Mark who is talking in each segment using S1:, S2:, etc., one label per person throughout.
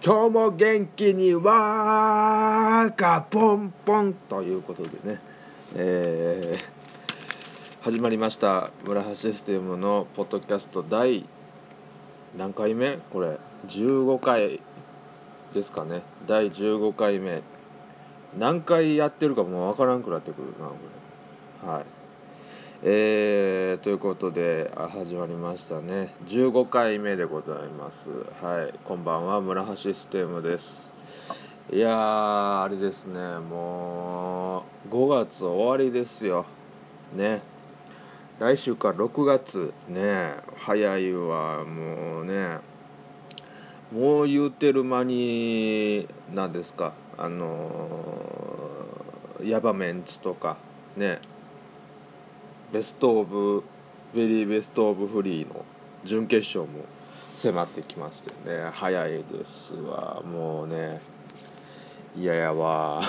S1: 今日も元気にわーかポンポンということでね、えー、始まりました。村橋システムのポッドキャスト第何回目？これ。15回ですかね。第15回目。何回やってるかもうわからんくなってくるなこれ。はい。えー、ということで始まりましたね。15回目でございます。はい。こんばんは村橋ステムです。いやーあれですね。もう5月終わりですよ。ね。来週から6月ね。早いわもうね。もう言うてる間に何ですかあのー、ヤバメンツとかね。ベスト・オブ・ベリー・ベスト・オブ・フリーの準決勝も迫ってきましてね。早いですわ。もうねいややわ。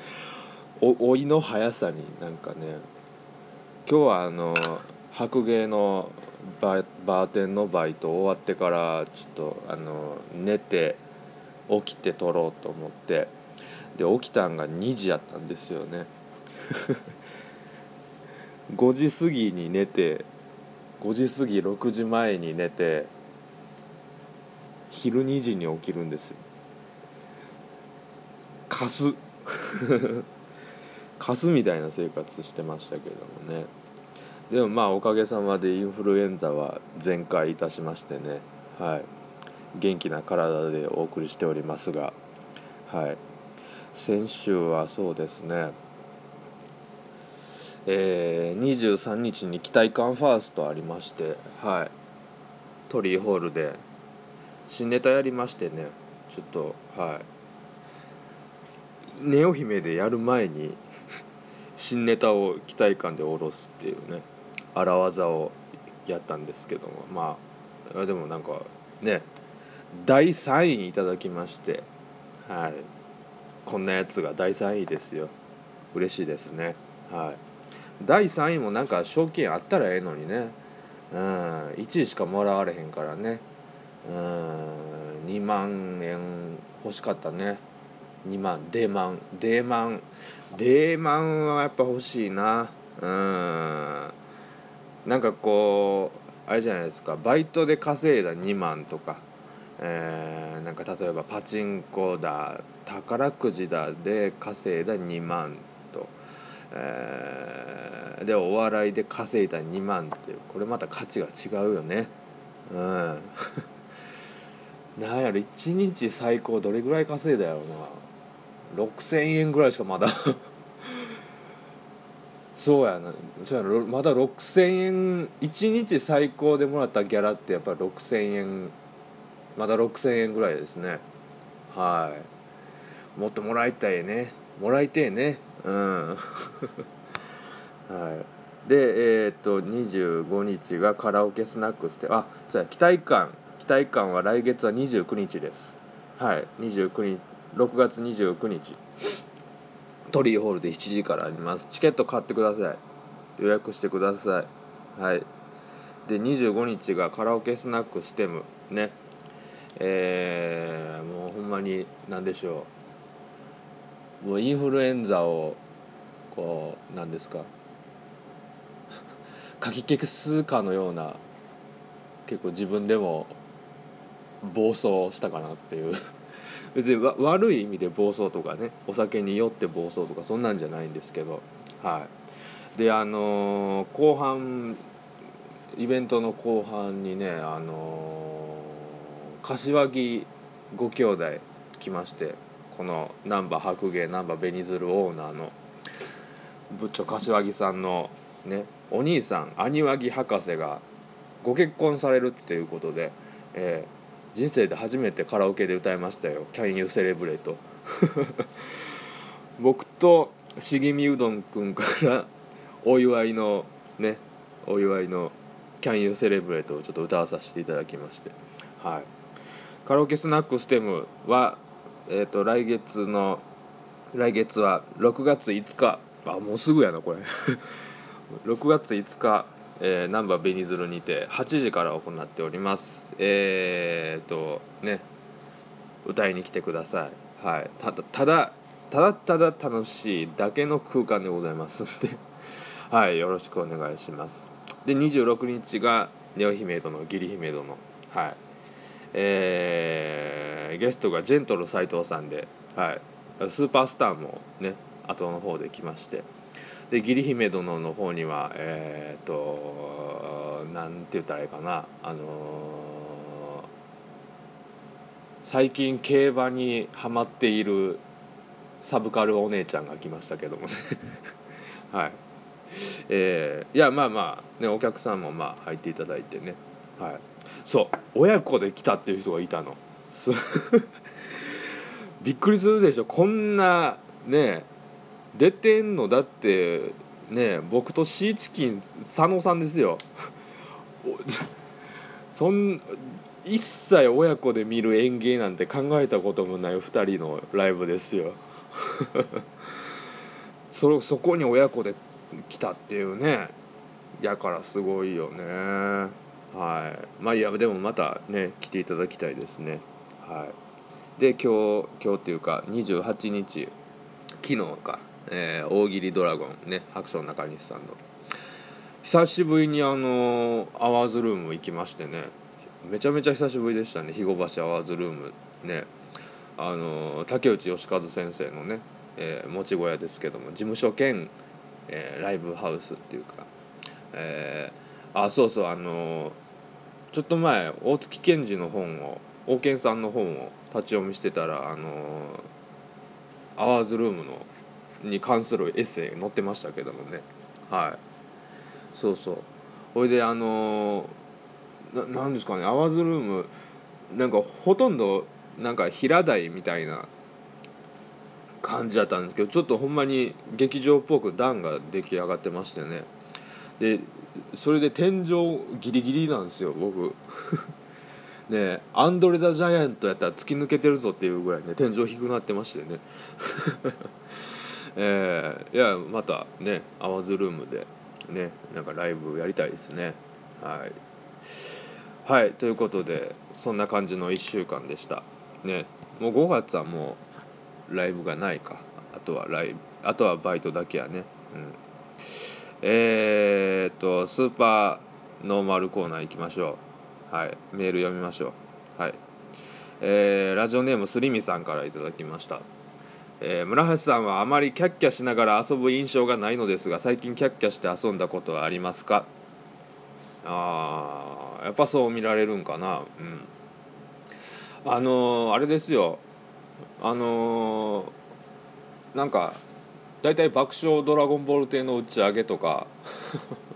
S1: お老いの速さになんかね今日はあの白芸のババーテンのバイト終わってからちょっとあの寝て起きて撮ろうと思って。で起きたんが2時やったんですよね。5時過ぎに寝て5時過ぎ6時前に寝て昼2時に起きるんですよ。カスカスみたいな生活してましたけどもね。でもまあおかげさまでインフルエンザは全開いたしましてね。はい。元気な体でお送りしておりますが。はい。先週はそうですね。えー、23日に期待感ファーストありまして、はい、鳥居ホールで新ネタやりましてね。ちょっとはい。ネオ姫でやる前に 新ネタを期待感で下ろすっていうね荒技をやったんですけども。まあでもなんかね第3位にいただきましてはい。こんなやつが第3位ですよ。嬉しいですね。はい。第3位もなんか賞金あったらええのにね、うん、1位しかもらわれへんからね、うん、2万円欲しかったね。2万。デーマン。デーマン。デーマンはやっぱ欲しいな。うん。なんかこうあれじゃないですか。バイトで稼いだ2万とか。えー、なんか例えばパチンコだ宝くじだで稼いだ2万。えー、でお笑いで稼いだ2万っていうこれまた価値が違うよね。うん。なんやろ1日最高どれぐらい稼いだやろうな6000円ぐらいしかまだ。そうやな。そうやな。まだ6000円1日最高でもらったギャラってやっぱり6000円まだ6000円ぐらいですね。はい。もっともらいたいね。もらいてえね。うん。はい。でえー、っと25日がカラオケスナックステあそうや期待感。期待感は来月は29日です。はい。29日6月29日。トリーホールで7時からあります。チケット買ってください。予約してください。はい。で25日がカラオケスナックステムね。えー、もうほんまに何でしょうもう。インフルエンザをこう何ですか かき消すかのような結構自分でも暴走したかなっていう。別に悪い意味で暴走とかねお酒に酔って暴走とかそんなんじゃないんですけどはい。であのー、後半イベントの後半にねあのー、柏木ご兄弟来ましてこの難波白芸難波紅鶴オーナーの部長柏木さんのねお兄さん兄和木博士がご結婚されるっていうことで、えー、人生で初めてカラオケで歌いましたよ「Can You Celebrate 」僕と茂みうどんくんからお祝いのねお祝いの「Can You Celebrate」をちょっと歌わさせていただきまして。はい。カラオケスナックステムはえっ、ー、と来月の来月は6月5日。あもうすぐやなこれ。6月5日、えー、難波紅鶴にて8時から行っております。えー、っとね歌いに来てください、はい、ただただただただ楽しいだけの空間でございますんで。はいよろしくお願いします。で26日がネオ姫殿義理姫殿。はい。えー、ゲストがジェントル斎藤さんで、はい、スーパースターもね後の方で来まして。で義理姫殿の方にはえっ、ー、となんて言ったらいいかな。あのー、最近競馬にはまっているサブカルお姉ちゃんが来ましたけどもね。はい。えー、いやまあまあねお客さんもまあ入っていただいてね。はい。そう親子で来たっていう人がいたの。びっくりするでしょ。こんなね出てんのだってね僕とシーチキン佐野さんですよ。そん一切親子で見る演芸なんて考えたこともない2人のライブですよ。そそこに親子で来たっていうねやからすごいよね。まあいやでもまたね来ていただきたいですね。はい。で今日今日っていうか28日昨日か、えー、大喜利ドラゴンね白書中西さんの。久しぶりにあのアワーズルーム行きましてね。めちゃめちゃ久しぶりでしたね肥後橋アワーズルームね。あの竹内義和先生のね、えー、持ち小屋ですけども事務所兼、えー、ライブハウスっていうか、えー、あそうそうあのちょっと前大月健二の本を王健さんの本を立ち読みしてたらあのアワーズルームのに関するエッセイ載ってましたけどもね。はい。そうそう。ほいであのなんですかねアワーズルームなんかほとんどなんか平台みたいな感じだったんですけどちょっとほんまに劇場っぽく段が出来上がってましてね。でそれで天井ギリギリなんですよ僕。ねアンドレ・ザ・ジャイアントやったら突き抜けてるぞっていうぐらいね天井低くなってましてね。えー、いやまたねアワーズルームでねなんかライブやりたいですね。はい。はいということでそんな感じの1週間でした。ねもう5月はもうライブがないか。あとはライブあとはバイトだけやね。うん。えー、っとスーパーノーマルコーナー行きましょう。はい。メール読みましょう。はい。えー、ラジオネームすりみさんから頂きました。えー、村橋さんはあまりキャッキャしながら遊ぶ印象がないのですが最近キャッキャして遊んだことはありますか？ああやっぱそう見られるんかな。うん。あのー、あれですよ。あのー、なんか大体爆笑ドラゴンボール亭の打ち上げとか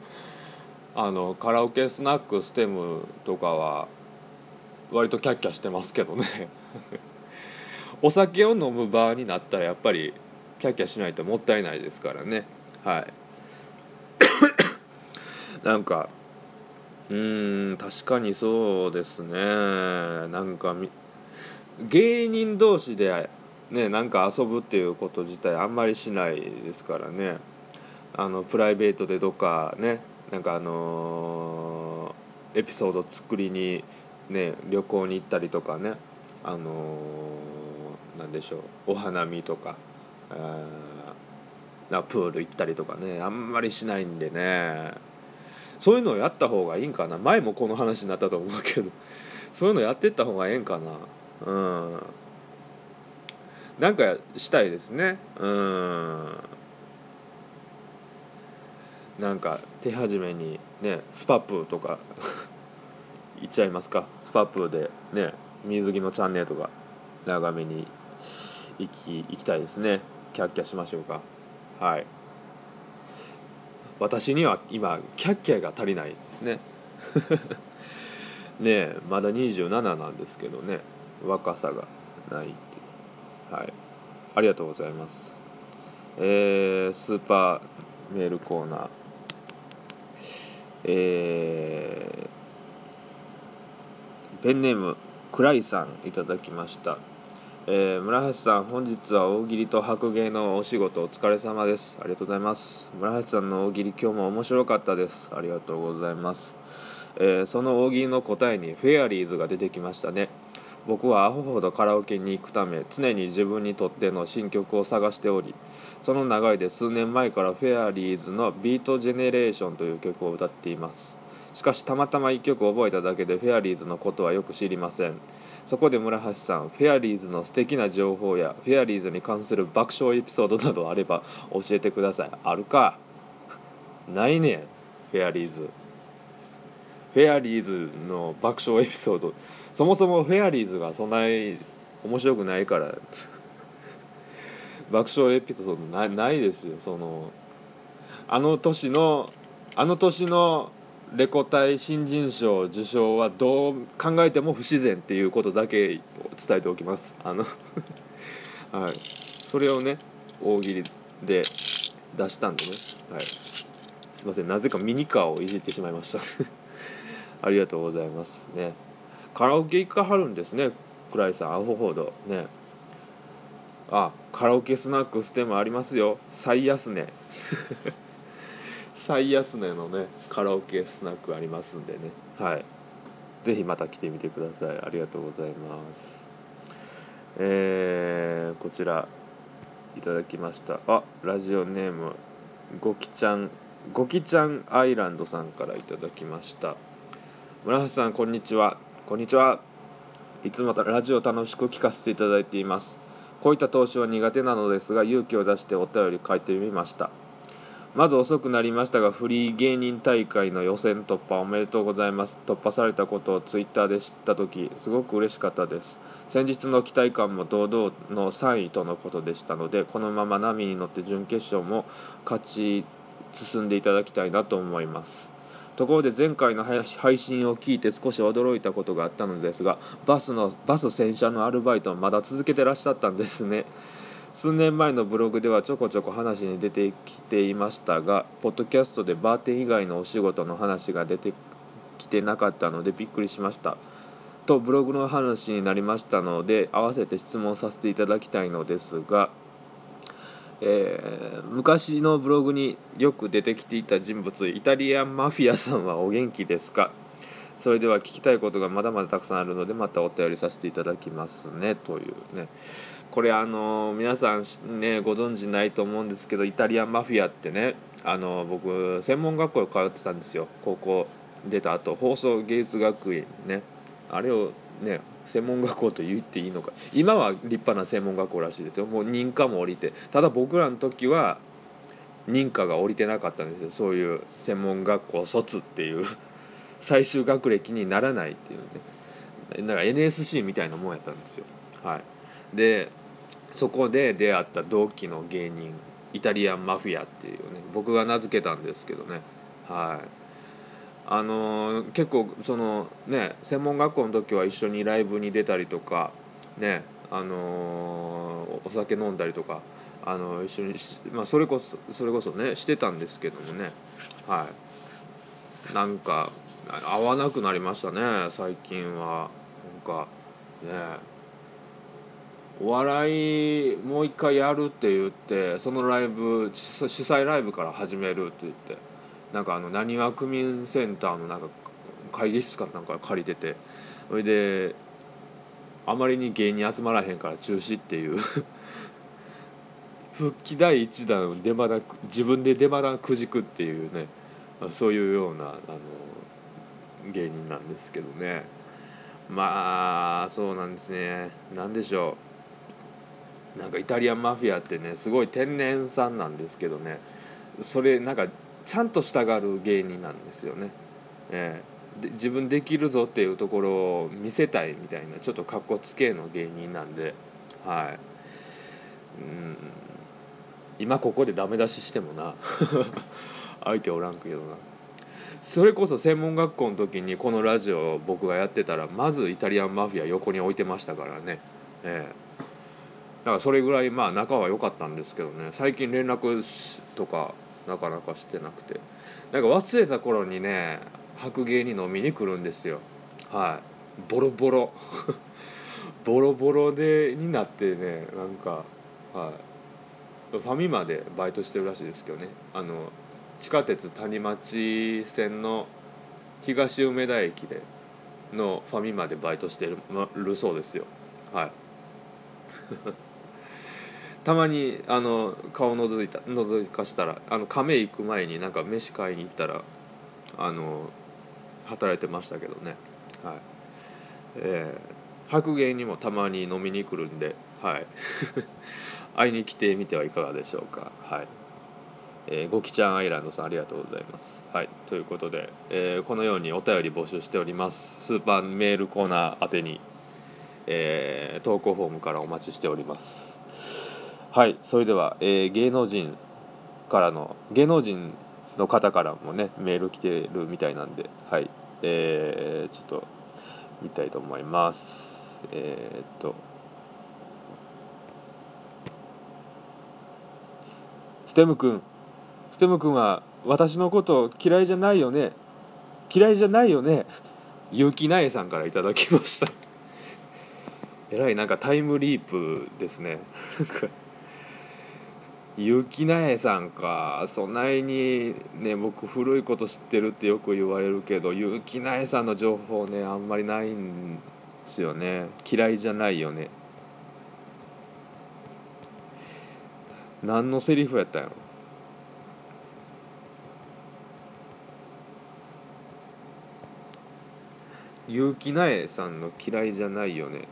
S1: あのカラオケスナックステムとかは割とキャッキャしてますけどね。お酒を飲む場になったらやっぱりキャッキャしないともったいないですからね。はい。なんかうーん確かにそうですね。なんか芸人同士でねなんか遊ぶっていうこと自体あんまりしないですからね。あのプライベートでどっかねなんかあのー、エピソード作りにね旅行に行ったりとかね。あのー、なんでしょう。お花見とか。なプール行ったりとかね。あんまりしないんでね。そういうのをやった方がいいんかな。前もこの話になったと思うけど。そういうのやってった方がええんかな。うん。なんかしたいですね。うん。なんか手始めにねスパップとか。行っちゃいますか。スパップでね水着のチャンネルとか長めに行き行きたいですね。キャッキャしましょうか。はい。私には今キャッキャが足りないですね。ねえまだ27なんですけどね。若さがない。はいありがとうございますえー、スーパーメールコーナーえー、ペンネームクライさんいただきましたえー、村橋さん、本日は大喜利と白芸のお仕事お疲れ様です。ありがとうございます。村橋さんの大喜利、今日も面白かったです。ありがとうございます。えー、その大喜利の答えにフェアリーズが出てきましたね。僕はアホほどカラオケに行くため常に自分にとっての新曲を探しておりその流れで数年前からフェアリーズの「ビートジェネレーション」という曲を歌っています。しかしたまたま1曲覚えただけでフェアリーズのことはよく知りません。そこで村橋さんフェアリーズの素敵な情報やフェアリーズに関する爆笑エピソードなどあれば教えてください。あるか？ないね。んフェアリーズ。フェアリーズの爆笑エピソード。そもそもフェアリーズがそんなに面白くないから爆笑エピソードないないですよ。そのあの年のあの年のレコ大新人賞受賞はどう考えても不自然っていうことだけ伝えておきます。あの はい。それをね大喜利で出したんでね。はい。すいません。なぜかミニカーをいじってしまいました。ありがとうございますね。カラオケ行かはるんですね。倉井さんアホほど。ね。あカラオケスナックステもありますよ。最安値。最安値のねカラオケスナックありますんでね。はい。ぜひまた来てみてください。ありがとうございます。えー、こちらいただきました。あラジオネームゴキちゃんゴキちゃんアイランドさんからいただきました。村橋さんこんにちは。こんにちは。いつもラジオ楽しく聞かせていただいています。こういった投資は苦手なのですが勇気を出してお便り書いてみました。まず遅くなりましたがフリー芸人大会の予選突破おめでとうございます。突破されたことをツイッターで知った時すごく嬉しかったです。先日の期待感も堂々の3位とのことでしたのでこのまま波に乗って準決勝も勝ち進んでいただきたいなと思います。ところで前回の配信を聞いて少し驚いたことがあったのですがバスのバス洗車のアルバイトをまだ続けてらっしゃったんですね。数年前のブログではちょこちょこ話に出てきていましたがポッドキャストでバーテン以外のお仕事の話が出てきてなかったのでびっくりしました。とブログの話になりましたので合わせて質問させていただきたいのですがえー、昔のブログによく出てきていた人物イタリアンマフィアさんはお元気ですか？それでは聞きたいことがまだまだたくさんあるのでまたお便りさせていただきますねというね。これあの皆さんねご存知ないと思うんですけどイタリアンマフィアってねあの僕専門学校通ってたんですよ。高校出た後放送芸術学院ね。あれをね専門学校と言っていいのか。今は立派な専門学校らしいですよ。もう認可も降りて。ただ僕らの時は認可が降りてなかったんですよ。そういう専門学校卒っていう。最終学歴にならないっていうね。だから NSC みたいなもんやったんですよ。はい。でそこで出会った同期の芸人イタリアンマフィアっていうね。僕が名付けたんですけどね。はい。あのー、結構そのね専門学校の時は一緒にライブに出たりとかねあのー、お酒飲んだりとかあの一緒にまあそれこそそれこそねしてたんですけどもね。はい。なんか合わなくなりましたね最近は。なんかねお笑いもう一回やるって言ってそのライブ主催ライブから始めるって言って。なんかあのなにわ区民センターのなんか会議室かなんか借りててそれであまりに芸人集まらへんから中止っていう。復帰第1弾出花自分で出花くじくっていうねそういうようなあの芸人なんですけどね。まあそうなんですね。何でしょう。なんかイタリアンマフィアってねすごい天然さんなんですけどね。それなんかちゃんと従う芸人なんですよね、えー、で自分できるぞっていうところを見せたいみたいなちょっとかっこつけの芸人なんではい。うん。今ここでダメ出ししてもな。相手おらんけどな。それこそ専門学校の時にこのラジオを僕がやってたらまずイタリアンマフィア横に置いてましたからね。ええ。だからそれぐらいまあ仲は良かったんですけどね。最近連絡とかなかなかしてなくて。なんか忘れた頃にね白芸に飲みに来るんですよ。はい。ボロボロ。ボロボロでになってねなんかはい。ファミマでバイトしてるらしいですけどね。あの地下鉄谷町線の東梅田駅でのファミマでバイトしてるるそうですよ。はい。たまにあの顔覗いた覗かしたらあの亀行く前になんか飯買いに行ったらあの働いてましたけどねはいえー、白芸にもたまに飲みに来るんではい 会いに来てみてはいかがでしょうかはいえー、ごきちゃんアイランドさんありがとうございます。はい、ということで、えー、このようにお便り募集しております。スーパーメールコーナー宛てに、えー、投稿フォームからお待ちしております。はい、それでは、えー、芸能人からの、芸能人の方からもね、メール来てるみたいなんで、はい、えー、ちょっと見たいと思います。えー、っと、ステム君、ステム君は私のこと嫌いじゃないよね。嫌いじゃないよね。結城苗さんからいただきました。えらいなんかタイムリープですね。結城苗さんか。そないにね僕古いこと知ってるってよく言われるけど結城苗さんの情報ねあんまりないんですよね。嫌いじゃないよね。何のセリフやったんやろ。結城苗さんの嫌いじゃないよね。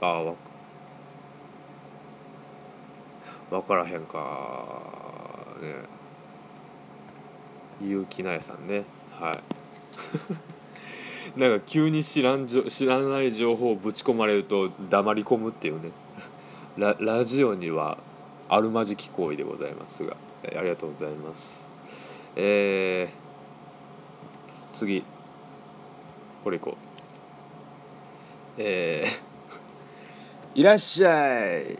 S1: ああわ分からへんかね。結城苗さんね。はい。なんか急に知らんじょ知らない情報をぶち込まれると黙り込むっていうね。ララジオにはあるまじき行為でございますが。ありがとうございます。えー次。これいこう。えー、いらっしゃい。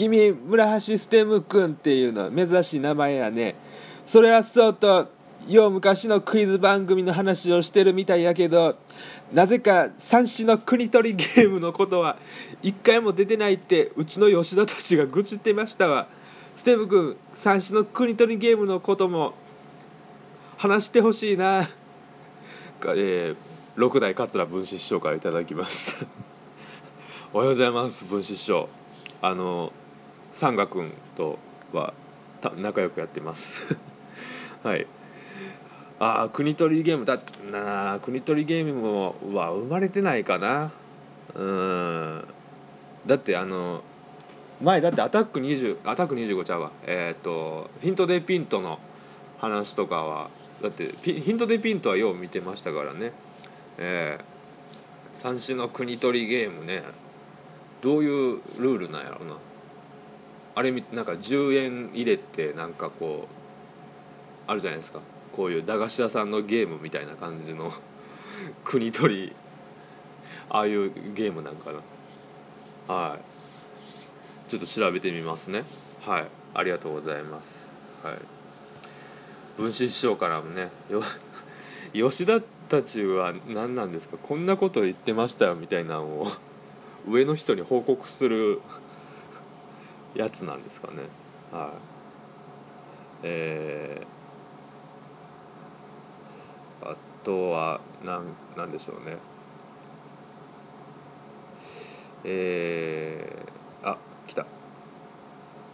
S1: 君村橋ステム君っていうの珍しい名前やね。それはそうとよう昔のクイズ番組の話をしてるみたいやけどなぜか三種の国取りゲームのことは一回も出てないってうちの吉田たちが愚痴ってましたわ。ステム君三種の国取りゲームのことも話してほしいな、えー、六代桂文枝師匠からいただきました。おはようございます文枝師匠。あのサンガ君とは仲良くやってます。はい。ああ国取りゲームだな国取りゲームもは生まれてないかな。うん。だってあの前だってアタック20アタック25ちゃうわ。えっ、ー、とヒントデピントの話とかはだってヒントでピントはよう見てましたからね。えー、三種の国取りゲームね。どういうルールなんやろうな。あれなんか10円入れてなんかこうあるじゃないですか。こういう駄菓子屋さんのゲームみたいな感じの 国取りああいうゲームなんかな。はい。ちょっと調べてみますね。はい。ありがとうございます。はい。分子師匠からもね 吉田たちは何なんですか？こんなこと言ってましたよみたいなのを上の人に報告するやつなんですかね。はい。えー、あとは何なんでしょうね。えー、あ来た。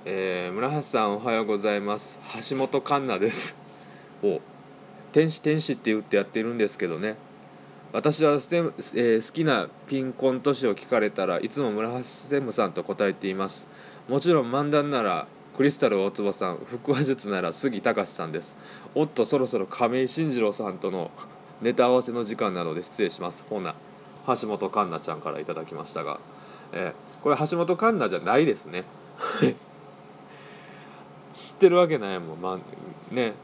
S1: えー、村橋さんおはようございます。橋本環奈です。を天使天使って言ってやってるんですけどね。私はステム、えー、好きなピンコン都市を聞かれたらいつも村橋ステムさんと答えています。もちろん漫談ならクリスタル大坪さん腹話術なら杉隆さんです。おっとそろそろ亀井進次郎さんとのネタ合わせの時間なので失礼します。ほな橋本環奈ちゃんからいただきましたが、えー、これ橋本環奈じゃないですね。知ってるわけないもん。まあね。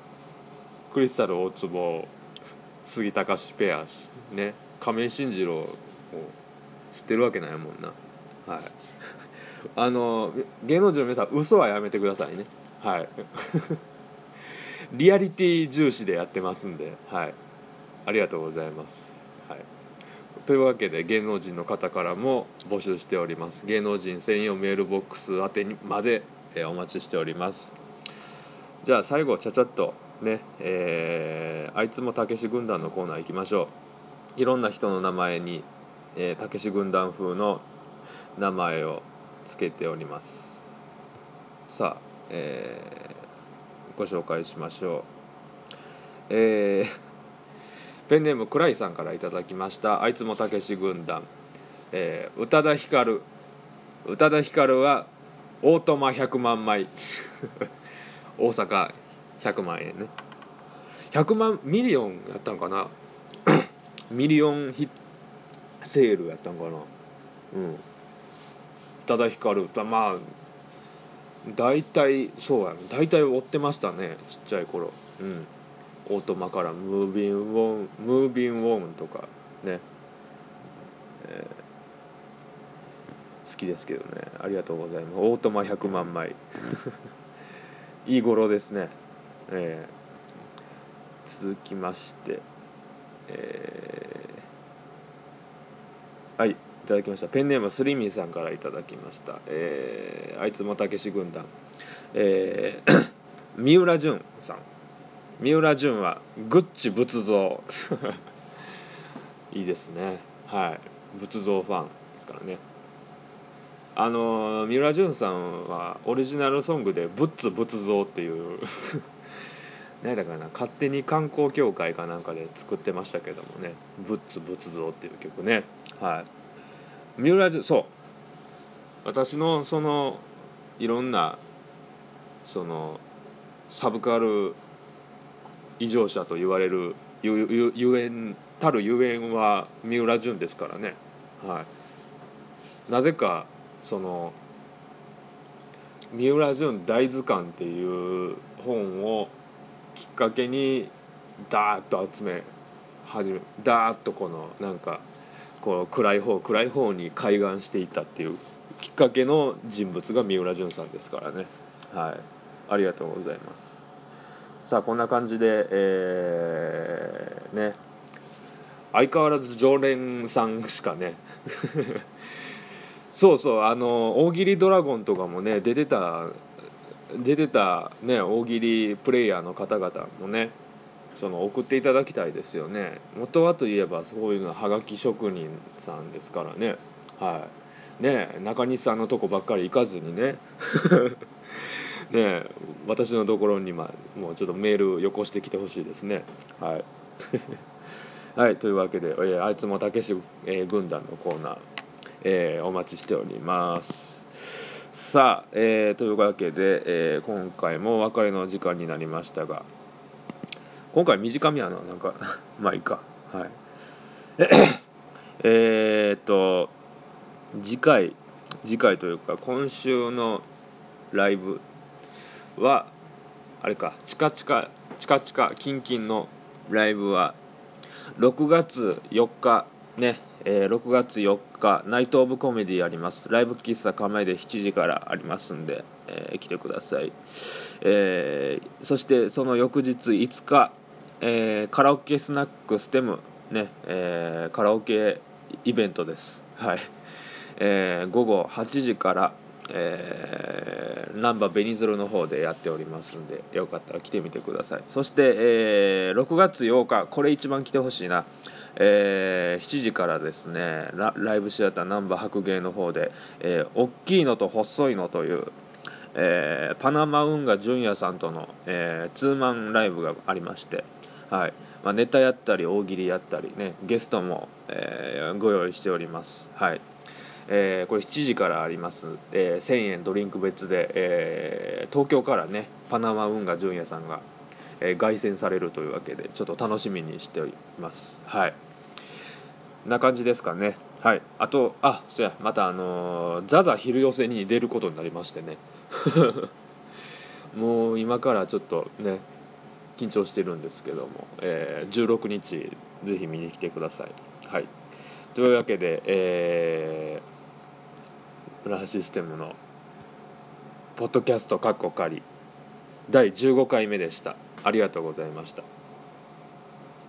S1: クリスタル大坪杉隆ペアね。亀井進次郎を知ってるわけないもんな。はいあの芸能人の皆さん嘘はやめてくださいね。はい。リアリティ重視でやってますんではい。ありがとうございます、はい、というわけで芸能人の方からも募集しております。芸能人専用メールボックス宛てにまで、えお待ちしております。じゃあ最後ちゃちゃっとねえーあいつもたけし軍団のコーナー行きましょう。いろんな人の名前にたけし軍団風の名前をつけております。さあ、えーご紹介しましょう。えー ペンネームクライさんからいただきました。あいつもたけし軍団、えー宇多田ヒカル。宇多田ヒカルはオートマ100万枚。大阪100万円ね。100万ミリオンやったんかな？ミリオンヒセールやったんかな？うん。多田ヒカルまあ大体そうやね。大体追ってましたねちっちゃい頃。うん。オートマからムービンウォンムービンウォンとかね、えー好きですけどね。ありがとうございます。オートマ100万枚。いい頃ですね、えー続きましてえーはい。いただきました。ペンネームスリミーさんからいただきました、えーあいつもたけし軍団。えー 三浦淳さん。三浦淳はグッチ仏像。いいですね。はい。仏像ファンですからね。あの三浦淳さんはオリジナルソングで「ブッツ仏像」っていう 何だかな。勝手に観光協会かなんかで作ってましたけどもね「ブッツ仏像」っていう曲ね。はい。三浦淳そう。私のそのいろんなそのサブカル異常者と言われるゆゆゆえんたるゆえんは三浦淳ですからね。はい。なぜかその三浦淳大図鑑っていう本をきっかけにダーッと集め始めダーッとこのなんかこう暗い方暗い方に開眼していったっていうきっかけの人物が三浦淳さんですからね。はい。ありがとうございます。さあこんな感じでえーね。相変わらず常連さんしかね。そうそうあの大喜利ドラゴンとかもね出てた出てたね大喜利プレイヤーの方々もねその送っていただきたいですよね。元はといえばそういうのははがき職人さんですからね。はい。ね中西さんのとこばっかり行かずにね。ね私のところに、ま、もうちょっとメールをよこしてきてほしいですね。はい。はいというわけで、えーあいつもたけし、えー軍団のコーナー、えーお待ちしております。さあ、えーというわけで、え今回もお別れの時間になりましたが今回短めやななんか。まあいいか。はい。えーっと次回次回というか今週のライブはあれかチカチカチカチカキンキンのライブは6月4日ね、えー6月4日ナイト・オブ・コメディあります。ライブ喫茶構えで7時からありますんで、えー来てください、えーそしてその翌日5日、えーカラオケスナックステムね、えーカラオケイベントです。はい、えー午後8時からえー、ナンバーベニズルの方でやっておりますんでよかったら来てみてください。そして、え6月8日これ一番来てほしいな、えー7時からですねライブシアターナンバー白芸の方で「えー大きいのと細いの」という、えーパナマ運河純也さんとの、えーツーマンライブがありましてはい。まあ、ネタやったり大喜利やったりねゲストも、えーご用意しております。はい。えーこれ7時からあります、えー1000円ドリンク別で、えー東京からねパナマ運河純也さんが、え凱旋されるというわけでちょっと楽しみにしております。はい。な感じですかね。はい。あとあそうやまたあのザザ昼寄せに出ることになりましてね。もう今からちょっとね緊張してるんですけども、えー16日ぜひ見に来てください。はい。というわけで、えー、プラハシステムのポッドキャストカッコ仮第15回目でした。ありがとうございました。